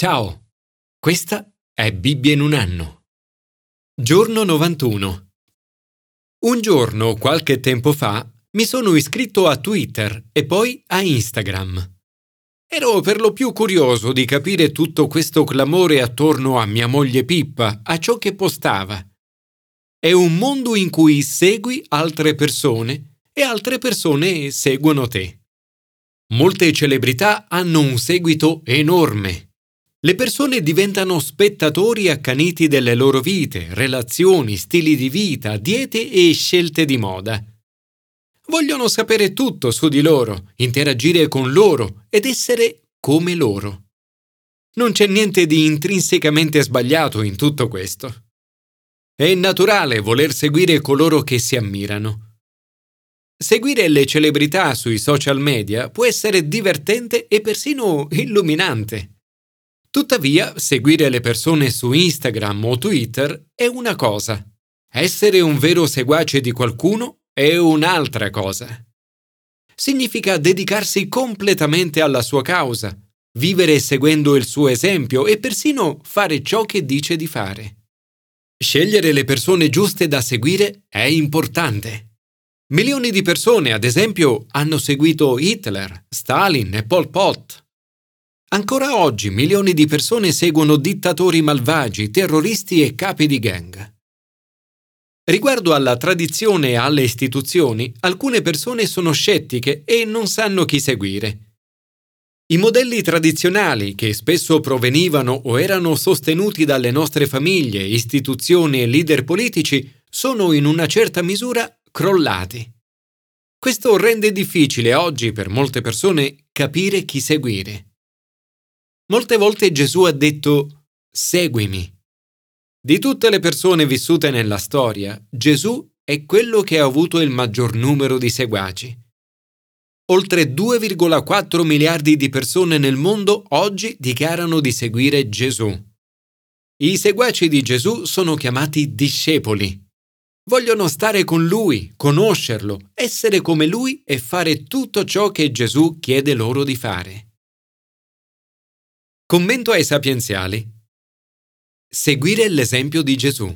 Ciao, questa è Bibbia in un anno. Giorno 91. Un giorno, qualche tempo fa, mi sono iscritto a Twitter e poi a Instagram. Ero per lo più curioso di capire tutto questo clamore attorno a mia moglie Pippa, a ciò che postava. È un mondo in cui segui altre persone e altre persone seguono te. Molte celebrità hanno un seguito enorme le persone diventano spettatori accaniti delle loro vite, relazioni, stili di vita, diete e scelte di moda. Vogliono sapere tutto su di loro, interagire con loro ed essere come loro. Non c'è niente di intrinsecamente sbagliato in tutto questo. È naturale voler seguire coloro che si ammirano. Seguire le celebrità sui social media può essere divertente e persino illuminante. Tuttavia, seguire le persone su Instagram o Twitter è una cosa. Essere un vero seguace di qualcuno è un'altra cosa. Significa dedicarsi completamente alla sua causa, vivere seguendo il suo esempio e persino fare ciò che dice di fare. Scegliere le persone giuste da seguire è importante. Milioni di persone, ad esempio, hanno seguito Hitler, Stalin e Pol Pot. Ancora oggi milioni di persone seguono dittatori malvagi, terroristi e capi di gang. Riguardo alla tradizione e alle istituzioni, alcune persone sono scettiche e non sanno chi seguire. I modelli tradizionali, che spesso provenivano o erano sostenuti dalle nostre famiglie, istituzioni e leader politici, sono in una certa misura crollati. Questo rende difficile oggi per molte persone capire chi seguire. Molte volte Gesù ha detto seguimi. Di tutte le persone vissute nella storia, Gesù è quello che ha avuto il maggior numero di seguaci. Oltre 2,4 miliardi di persone nel mondo oggi dichiarano di seguire Gesù. I seguaci di Gesù sono chiamati discepoli. Vogliono stare con Lui, conoscerlo, essere come Lui e fare tutto ciò che Gesù chiede loro di fare. Commento ai sapienziali. Seguire l'esempio di Gesù.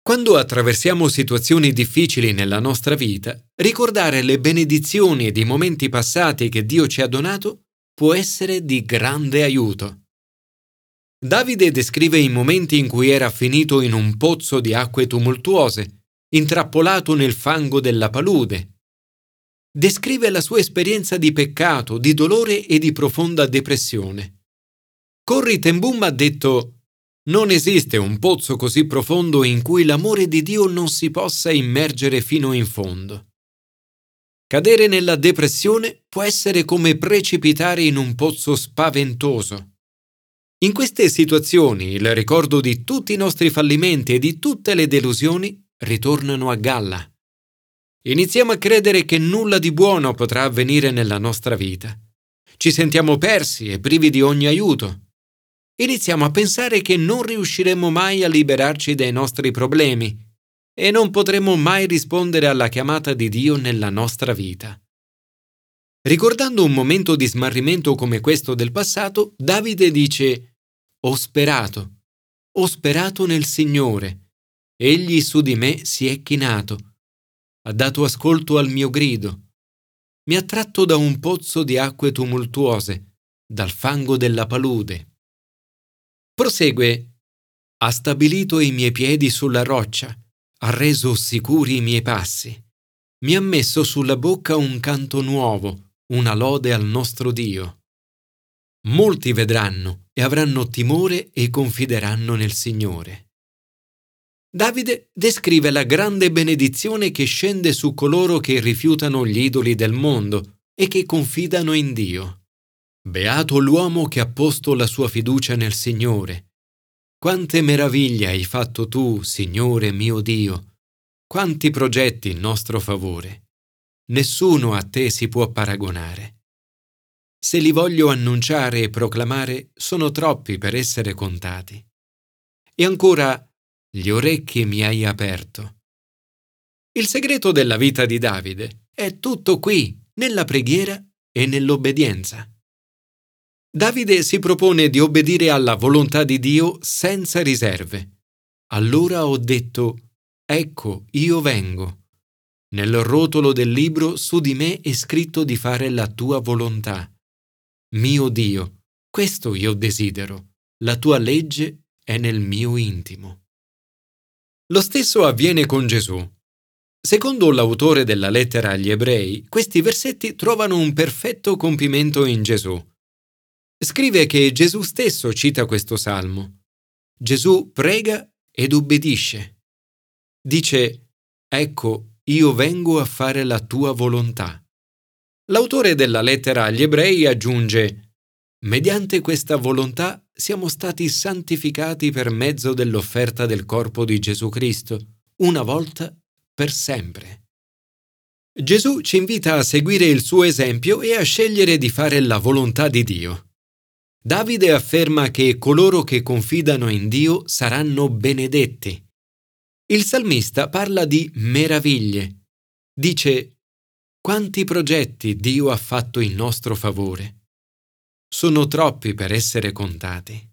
Quando attraversiamo situazioni difficili nella nostra vita, ricordare le benedizioni ed i momenti passati che Dio ci ha donato può essere di grande aiuto. Davide descrive i momenti in cui era finito in un pozzo di acque tumultuose, intrappolato nel fango della palude. Descrive la sua esperienza di peccato, di dolore e di profonda depressione. Corri Tembum ha detto Non esiste un pozzo così profondo in cui l'amore di Dio non si possa immergere fino in fondo. Cadere nella depressione può essere come precipitare in un pozzo spaventoso. In queste situazioni il ricordo di tutti i nostri fallimenti e di tutte le delusioni ritornano a galla. Iniziamo a credere che nulla di buono potrà avvenire nella nostra vita. Ci sentiamo persi e privi di ogni aiuto iniziamo a pensare che non riusciremo mai a liberarci dai nostri problemi e non potremo mai rispondere alla chiamata di Dio nella nostra vita. Ricordando un momento di smarrimento come questo del passato, Davide dice Ho sperato, ho sperato nel Signore, egli su di me si è chinato, ha dato ascolto al mio grido, mi ha tratto da un pozzo di acque tumultuose, dal fango della palude. Prosegue. Ha stabilito i miei piedi sulla roccia, ha reso sicuri i miei passi. Mi ha messo sulla bocca un canto nuovo, una lode al nostro Dio. Molti vedranno e avranno timore e confideranno nel Signore. Davide descrive la grande benedizione che scende su coloro che rifiutano gli idoli del mondo e che confidano in Dio. Beato l'uomo che ha posto la sua fiducia nel Signore. Quante meraviglie hai fatto tu, Signore mio Dio, quanti progetti in nostro favore. Nessuno a te si può paragonare. Se li voglio annunciare e proclamare, sono troppi per essere contati. E ancora, gli orecchi mi hai aperto. Il segreto della vita di Davide è tutto qui, nella preghiera e nell'obbedienza. Davide si propone di obbedire alla volontà di Dio senza riserve. Allora ho detto, ecco, io vengo. Nel rotolo del libro su di me è scritto di fare la tua volontà. Mio Dio, questo io desidero. La tua legge è nel mio intimo. Lo stesso avviene con Gesù. Secondo l'autore della lettera agli ebrei, questi versetti trovano un perfetto compimento in Gesù. Scrive che Gesù stesso cita questo salmo. Gesù prega ed ubbidisce. Dice, ecco, io vengo a fare la tua volontà. L'autore della lettera agli ebrei aggiunge, mediante questa volontà siamo stati santificati per mezzo dell'offerta del corpo di Gesù Cristo, una volta per sempre. Gesù ci invita a seguire il suo esempio e a scegliere di fare la volontà di Dio. Davide afferma che coloro che confidano in Dio saranno benedetti. Il salmista parla di meraviglie. Dice, quanti progetti Dio ha fatto in nostro favore. Sono troppi per essere contati.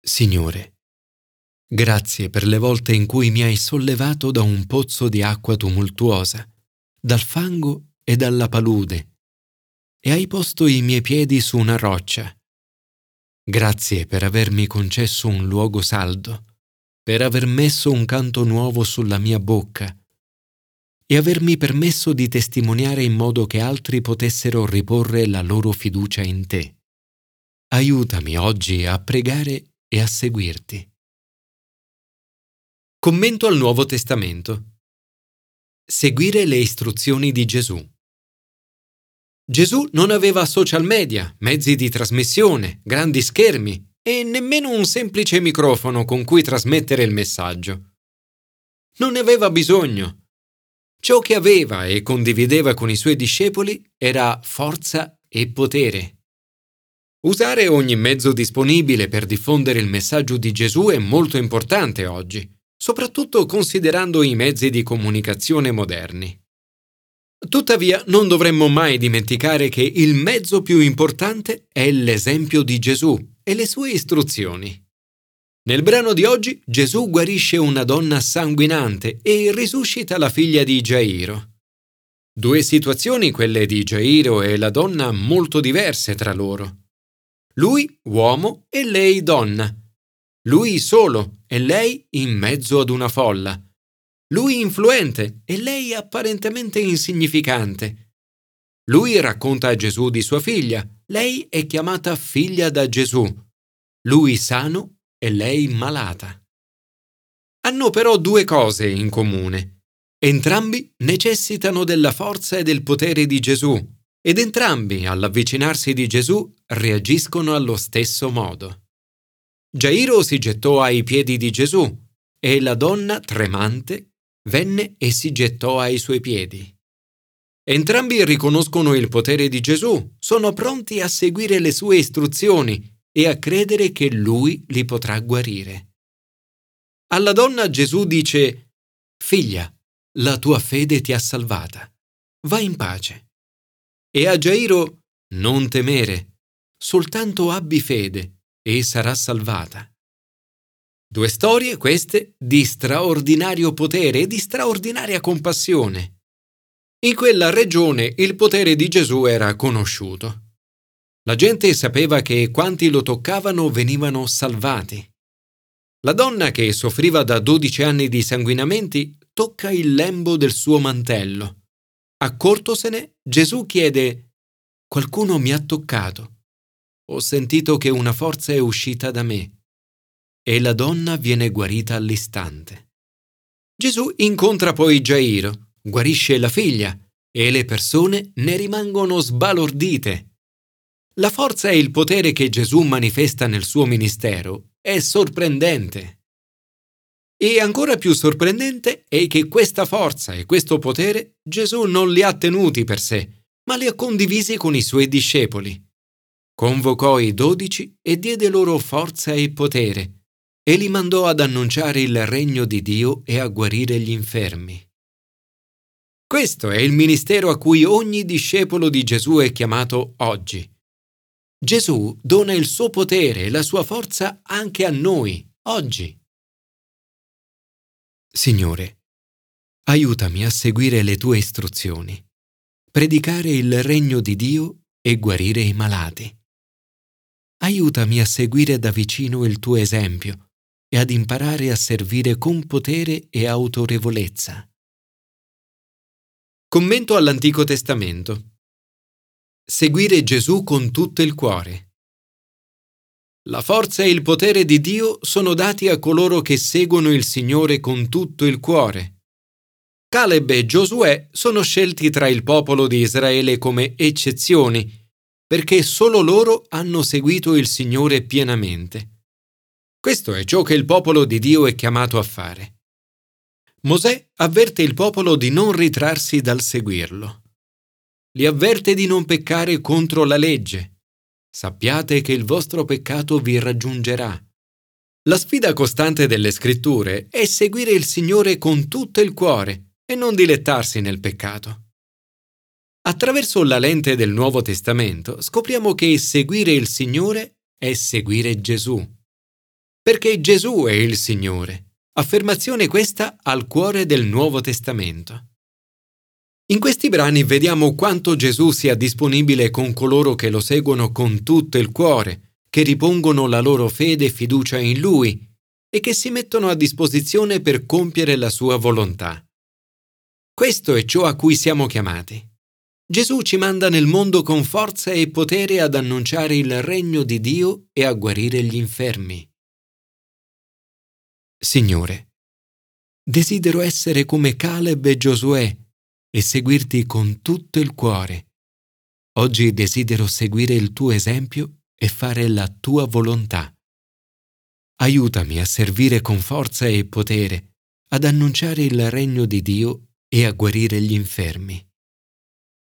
Signore, grazie per le volte in cui mi hai sollevato da un pozzo di acqua tumultuosa, dal fango e dalla palude e hai posto i miei piedi su una roccia. Grazie per avermi concesso un luogo saldo, per aver messo un canto nuovo sulla mia bocca e avermi permesso di testimoniare in modo che altri potessero riporre la loro fiducia in te. Aiutami oggi a pregare e a seguirti. Commento al Nuovo Testamento. Seguire le istruzioni di Gesù. Gesù non aveva social media, mezzi di trasmissione, grandi schermi e nemmeno un semplice microfono con cui trasmettere il messaggio. Non ne aveva bisogno. Ciò che aveva e condivideva con i suoi discepoli era forza e potere. Usare ogni mezzo disponibile per diffondere il messaggio di Gesù è molto importante oggi, soprattutto considerando i mezzi di comunicazione moderni. Tuttavia non dovremmo mai dimenticare che il mezzo più importante è l'esempio di Gesù e le sue istruzioni. Nel brano di oggi Gesù guarisce una donna sanguinante e risuscita la figlia di Jairo. Due situazioni, quelle di Jairo e la donna, molto diverse tra loro. Lui uomo e lei donna. Lui solo e lei in mezzo ad una folla lui influente e lei apparentemente insignificante. Lui racconta a Gesù di sua figlia, lei è chiamata figlia da Gesù. Lui sano e lei malata. Hanno però due cose in comune. Entrambi necessitano della forza e del potere di Gesù ed entrambi, all'avvicinarsi di Gesù, reagiscono allo stesso modo. Gairo si gettò ai piedi di Gesù e la donna, tremante, venne e si gettò ai suoi piedi. Entrambi riconoscono il potere di Gesù, sono pronti a seguire le sue istruzioni e a credere che lui li potrà guarire. Alla donna Gesù dice, Figlia, la tua fede ti ha salvata. Va in pace. E a Gairo, non temere, soltanto abbi fede e sarà salvata. Due storie queste di straordinario potere e di straordinaria compassione. In quella regione il potere di Gesù era conosciuto. La gente sapeva che quanti lo toccavano venivano salvati. La donna che soffriva da 12 anni di sanguinamenti tocca il lembo del suo mantello. Accortosene, Gesù chiede Qualcuno mi ha toccato. Ho sentito che una forza è uscita da me e la donna viene guarita all'istante. Gesù incontra poi Gairo, guarisce la figlia e le persone ne rimangono sbalordite. La forza e il potere che Gesù manifesta nel suo ministero è sorprendente. E ancora più sorprendente è che questa forza e questo potere Gesù non li ha tenuti per sé, ma li ha condivisi con i suoi discepoli. Convocò i dodici e diede loro forza e potere e li mandò ad annunciare il regno di Dio e a guarire gli infermi. Questo è il ministero a cui ogni discepolo di Gesù è chiamato oggi, Gesù dona il suo potere e la sua forza anche a noi, oggi. Signore, aiutami a seguire le tue istruzioni, predicare il regno di Dio e guarire i malati. Aiutami a seguire da vicino il tuo esempio e ad imparare a servire con potere e autorevolezza. Commento all'Antico Testamento. Seguire Gesù con tutto il cuore. La forza e il potere di Dio sono dati a coloro che seguono il Signore con tutto il cuore. Caleb e Giosuè sono scelti tra il popolo di Israele come eccezioni, perché solo loro hanno seguito il Signore pienamente. Questo è ciò che il popolo di Dio è chiamato a fare. Mosè avverte il popolo di non ritrarsi dal seguirlo. Li avverte di non peccare contro la legge. Sappiate che il vostro peccato vi raggiungerà. La sfida costante delle scritture è seguire il Signore con tutto il cuore e non dilettarsi nel peccato. Attraverso la lente del Nuovo Testamento scopriamo che seguire il Signore è seguire Gesù. Perché Gesù è il Signore Affermazione questa al cuore del Nuovo Testamento. In questi brani vediamo quanto Gesù sia disponibile con coloro che lo seguono con tutto il cuore, che ripongono la loro fede e fiducia in Lui e che si mettono a disposizione per compiere la sua volontà. Questo è ciò a cui siamo chiamati. Gesù ci manda nel mondo con forza e potere ad annunciare il regno di Dio e a guarire gli infermi. Signore, desidero essere come Caleb e Giosuè e seguirti con tutto il cuore. Oggi desidero seguire il tuo esempio e fare la tua volontà. Aiutami a servire con forza e potere, ad annunciare il regno di Dio e a guarire gli infermi.